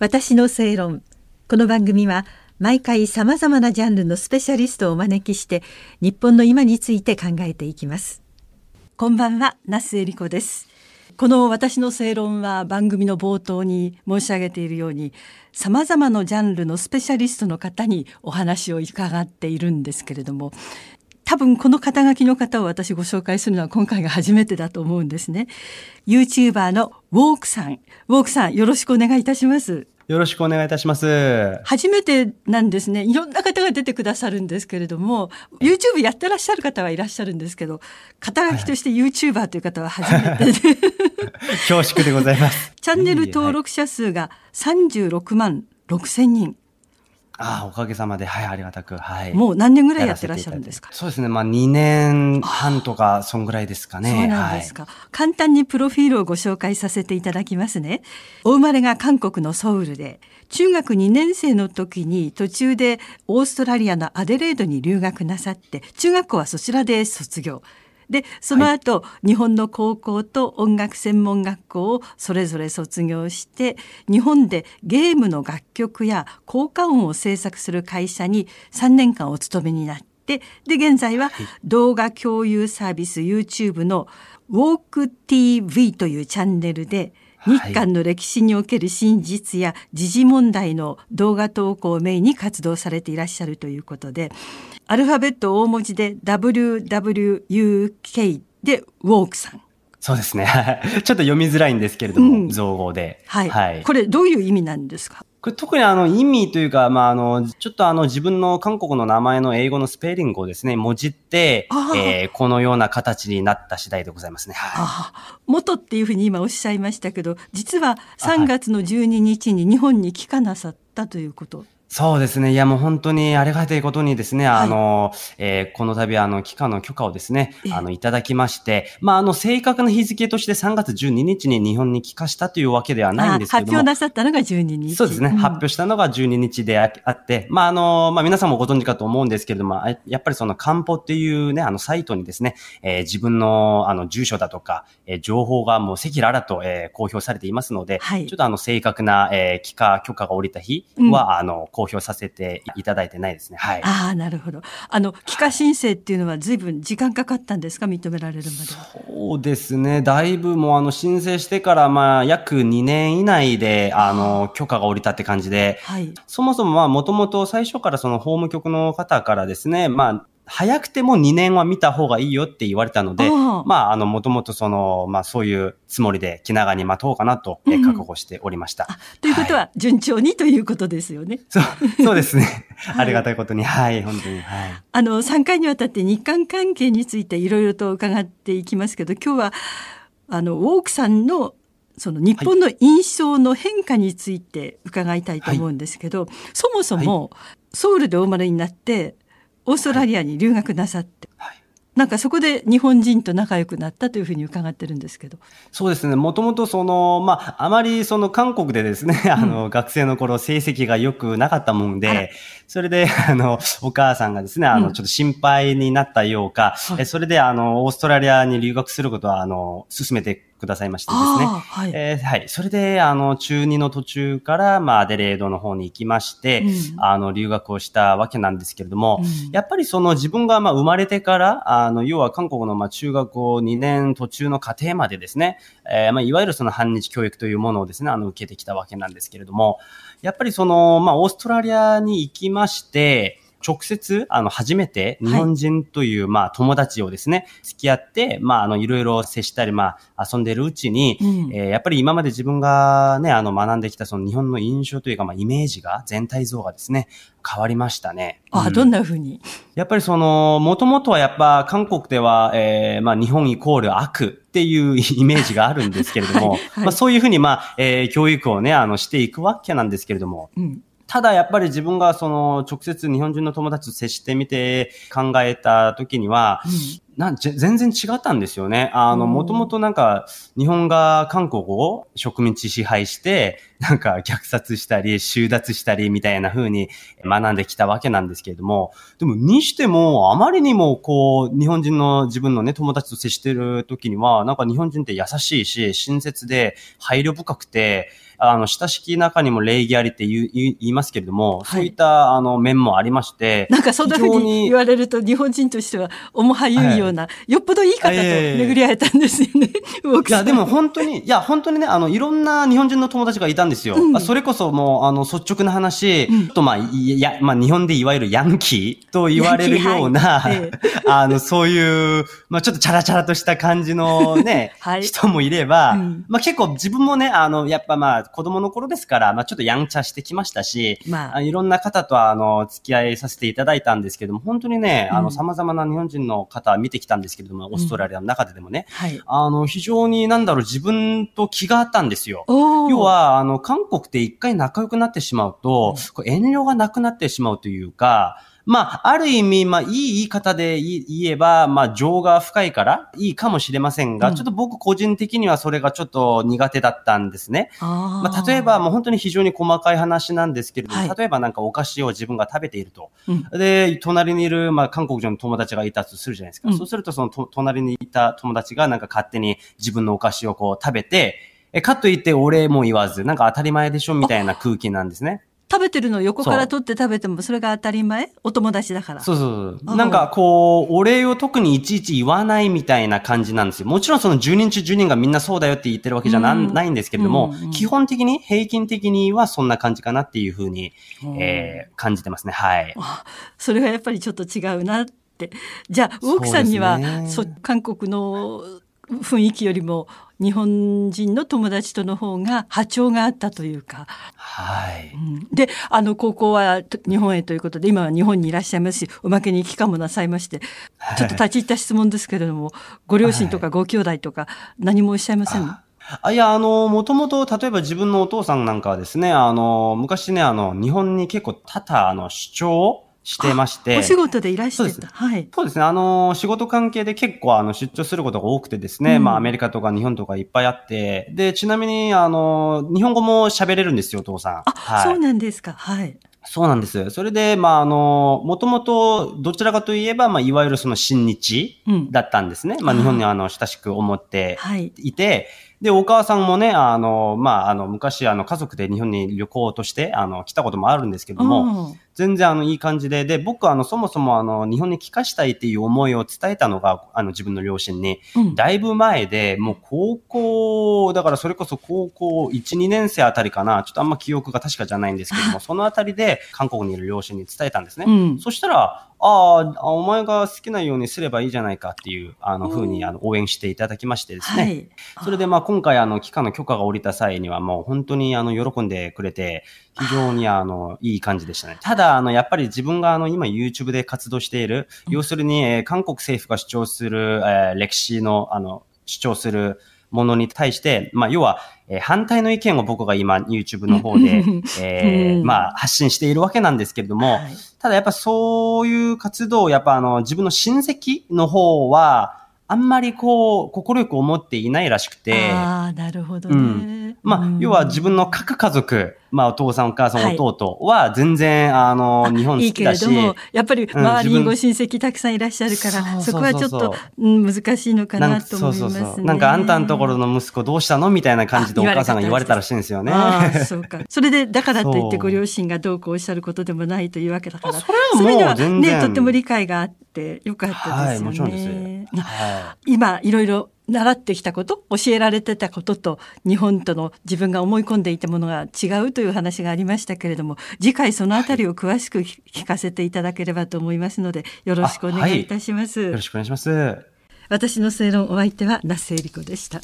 私の正論。この番組は毎回さまざまなジャンルのスペシャリストをお招きして日本の今について考えていきます。こんばんは那須恵理子です。この私の正論は番組の冒頭に申し上げているようにさまざまなジャンルのスペシャリストの方にお話を伺っているんですけれども多分この肩書きの方を私ご紹介するのは今回が初めてだと思うんですね。YouTuber のウォークさん。ウォークさんよろしくお願いいたします。よろしくお願いいたします。初めてなんですね。いろんな方が出てくださるんですけれども、YouTube やってらっしゃる方はいらっしゃるんですけど、肩書きとして YouTuber という方は初めてで、恐縮でございます。チャンネル登録者数が36万6千人。ああ、おかげさまで、はい、ありがたく、はい。もう何年ぐらいやってらっしゃるんですか？そうですね、まあ2年半とか、そんぐらいですかね。そうなんですか、はい、簡単にプロフィールをご紹介させていただきますね。お生まれが韓国のソウルで、中学2年生の時に途中でオーストラリアのアデレードに留学なさって、中学校はそちらで卒業。でその後、はい、日本の高校と音楽専門学校をそれぞれ卒業して日本でゲームの楽曲や効果音を制作する会社に3年間お勤めになってで現在は動画共有サービス YouTube の WalkTV というチャンネルで日韓の歴史における真実や時事問題の動画投稿をメインに活動されていらっしゃるということでアルファベット大文字で WWUK でウォークさん。そうですね。ちょっと読みづらいんですけれども、うん、造語で、はい。はい。これどういう意味なんですか？これ特にあの意味というか、まあ、あの、ちょっとあの自分の韓国の名前の英語のスペリングをですね、もじって、えー、このような形になった次第でございますね。はい、元っていうふうに今おっしゃいましたけど、実は3月の12日に日本に帰化なさったということ。そうですね。いや、もう本当にありがたいことにですね、はい、あの、えー、この度、あの、期間の許可をですね、あの、いただきまして、まあ、あの、正確な日付として3月12日に日本に帰化したというわけではないんですけども。発表なさったのが12日。そうですね。うん、発表したのが12日であって、まあ、あの、まあ、皆さんもご存知かと思うんですけれども、やっぱりその、漢方っていうね、あの、サイトにですね、えー、自分の、あの、住所だとか、えー、情報がもう赤裸々と、えー、公表されていますので、はい、ちょっとあの、正確な、えー、帰化許可が下りた日は、うん、あの、公表させていただいてないですね。はい。ああ、なるほど。あの、帰化申請っていうのは随分時間かかったんですか？認められるまでそうですね。だいぶもうあの、申請してからまあ、約2年以内で、あの、許可が下りたって感じで、はい。そもそもまあ、もともと最初からその法務局の方からですね、まあ、早くても2年は見た方がいいよって言われたので、まあ、あの、もともとその、まあ、そういうつもりで気長に待とうかなと、え、覚悟しておりました。ということは、順調にということですよね。そう、そうですね。ありがたいことに、はい、本当に、はい。あの、3回にわたって日韓関係についていろいろと伺っていきますけど、今日は、あの、ウォークさんのその日本の印象の変化について伺いたいと思うんですけど、はい、そもそもソウルでお生まれになってオーストラリアに留学なさって、はい、なんかそこで日本人と仲良くなったというふうに伺ってるんですけど。そうですね。もともとその、まあ、あまりその韓国でですね、あの、学生の頃成績が良くなかったもんで、それで、あの、お母さんがですね、あの、ちょっと心配になったようか、うん、それで、あの、オーストラリアに留学することは、あの、進めてくださいましてですね。はい、えー、はい。それで、あの、中2の途中から、まあ、アデレードの方に行きまして、うん、あの、留学をしたわけなんですけれども、うん、やっぱりその自分が、まあ、生まれてから、あの、要は韓国の、まあ、中学校2年途中の過程までですね、えー、まあ、いわゆるその反日教育というものをですね、あの、受けてきたわけなんですけれども、やっぱりその、まあ、オーストラリアに行きまして、直接、あの、初めて日本人という、はい、まあ、友達をですね、付き合って、まあ、あの、いろいろ接したり、まあ、遊んでるうちに、うん、えー、やっぱり今まで自分がね、あの、学んできたその日本の印象というか、まあ、イメージが、全体像がですね、変わりましたね。あ、うん、どんな風に？やっぱりその、もともとはやっぱ韓国では、えー、まあ日本イコール悪っていうイメージがあるんですけれども、はい。はい、まあそういうふうにまあ、えー、教育をね、あの、していくわけなんですけれども、うんただやっぱり自分がその直接日本人の友達と接してみて考えた時には、なん全然違ったんですよね。あの、もともとなんか、日本が韓国を植民地支配して、なんか虐殺したり、収奪したりみたいな風に学んできたわけなんですけれども、でもにしても、あまりにもこう、日本人の自分のね、友達と接してる時には、なんか日本人って優しいし、親切で配慮深くて、あの、親しき中にも礼儀ありって言い言いますけれども、はい、そういったあの面もありまして、なんかそんなふうに言われると日本人としては重はゆいような、はい、よっぽどいい方と巡り会えたんですよね。いや、でも本当に、いや、本当にね、あの、いろんな日本人の友達がいたんですよ。うん、それこそもう、あの、率直な話、うん、と、まあ、いや、まあ、日本でいわゆるヤンキーと言われるような、はい、あの、そういう、まあ、ちょっとチャラチャラとした感じのね、はい、人もいれば、うん、まあ、結構自分もね、あの、やっぱまあ、子供の頃ですから、まあ、ちょっとやんちゃしてきましたし、まあ、いろんな方とあの、付き合いさせていただいたんですけども、本当にね、あの、様々な日本人の方見てきたんですけれども、オーストラリアの中ででもね、はい、あの、非常になんだろう、自分と気があったんですよ。要は、あの、韓国って一回仲良くなってしまうと、遠慮がなくなってしまうというか、まあ、ある意味、まあ、いい言い方で言えば、まあ、情が深いからいいかもしれませんが、うん、ちょっと僕個人的にはそれがちょっと苦手だったんですね。あまあ、例えば、もう本当に非常に細かい話なんですけれども、はい、例えばなんかお菓子を自分が食べていると。うん、で、隣にいる、まあ、韓国人の友達がいたとするじゃないですか。うん、そうすると、その隣にいた友達がなんか勝手に自分のお菓子をこう食べて、え、かといってお礼も言わず、なんか当たり前でしょみたいな空気なんですね。食べてるの横から取って食べてもそれが当たり前？お友達だから。そうそうそう。なんかこう、お礼を特にいちいち言わないみたいな感じなんですよ。もちろんその10人中10人がみんなそうだよって言ってるわけじゃなうん、ないんですけれども、うんうん、基本的に平均的にはそんな感じかなっていうふうに、えー、感じてますね。はい。それがやっぱりちょっと違うなって。じゃあ、奥さんには、そ、ね、韓国の雰囲気よりも日本人の友達との方が波長があったというか。はい。うん、で、あの、高校は日本へということで、今は日本にいらっしゃいますし、おまけに帰還もなさいまして、ちょっと立ち入った質問ですけれども、ご両親とかご兄弟とか何もおっしゃいません、あいや、あの、もともと、例えば自分のお父さんなんかはですね、あの、昔ね、あの、日本に結構多々、あの、主張してまして。お仕事でいらしてた。はい。そうですね。あの、仕事関係で結構、あの、出張することが多くてですね、うん、まあ、アメリカとか日本とかいっぱいあって、で、ちなみに、あの、日本語も喋れるんですよ、お父さん。あ、はい、そうなんですか。はい。そうなんです。それで、まあ、あの、もともと、どちらかといえば、まあ、いわゆるその親日だったんですね。うん、まあ、日本にあの、親しく思っていて、はいで、お母さんもね、あの、まあ、あの、昔、あの、家族で日本に旅行として、あの、来たこともあるんですけども、全然あのいい感じで、で、僕はあのそもそもあの日本に帰化したいっていう思いを伝えたのが、あの自分の両親に、うん、だいぶ前で、もう高校、だからそれこそ高校1、2年生あたりかな、ちょっとあんま記憶が確かじゃないんですけども、そのあたりで韓国にいる両親に伝えたんですね。うん、そしたら、ああ、お前が好きなようにすればいいじゃないかっていう、あの、ふうに、あの、応援していただきましてですね。はい、それで、まあ、今回、あの、期間の許可が下りた際には、もう本当に、あの、喜んでくれて、非常にあの、いい感じでしたね。ただ、あの、やっぱり自分があの、今 YouTube で活動している、要するに、えー、韓国政府が主張する、えー、歴史の、あの、主張するものに対して、まあ、要は、えー、反対の意見を僕が今 YouTube の方で、えー、まあ、発信しているわけなんですけれども、はい、ただやっぱそういう活動を、やっぱあの、自分の親戚の方は、あんまりこう、快く思っていないらしくて。ああ、なるほどね。うんまあ、要は自分の各家族、まあ、お父さん、お母さん、弟は全然、あの、日本好きだし。いいけれども、やっぱり周りにご親戚たくさんいらっしゃるから、そこはちょっと、うん、難しいのかなと思いますね。そうそうそう。なんか、あんたのところの息子どうしたのみたいな感じでお母さんが言われたらしいんですよね。ああ、そうか。それで、だからといってご両親がどうこうおっしゃることでもないというわけだから。それはもう全然。ね、とっても理解があってよかったですよね。はい、もちろんです。はい、今、いろいろ習ってきたこと教えられてたことと日本との自分が思い込んでいたものが違うという話がありましたけれども次回そのあたりを詳しく聞かせていただければと思いますのでよろしくお願いいたします、はい、よろしくお願いします。私の正論お相手は那須恵理子でした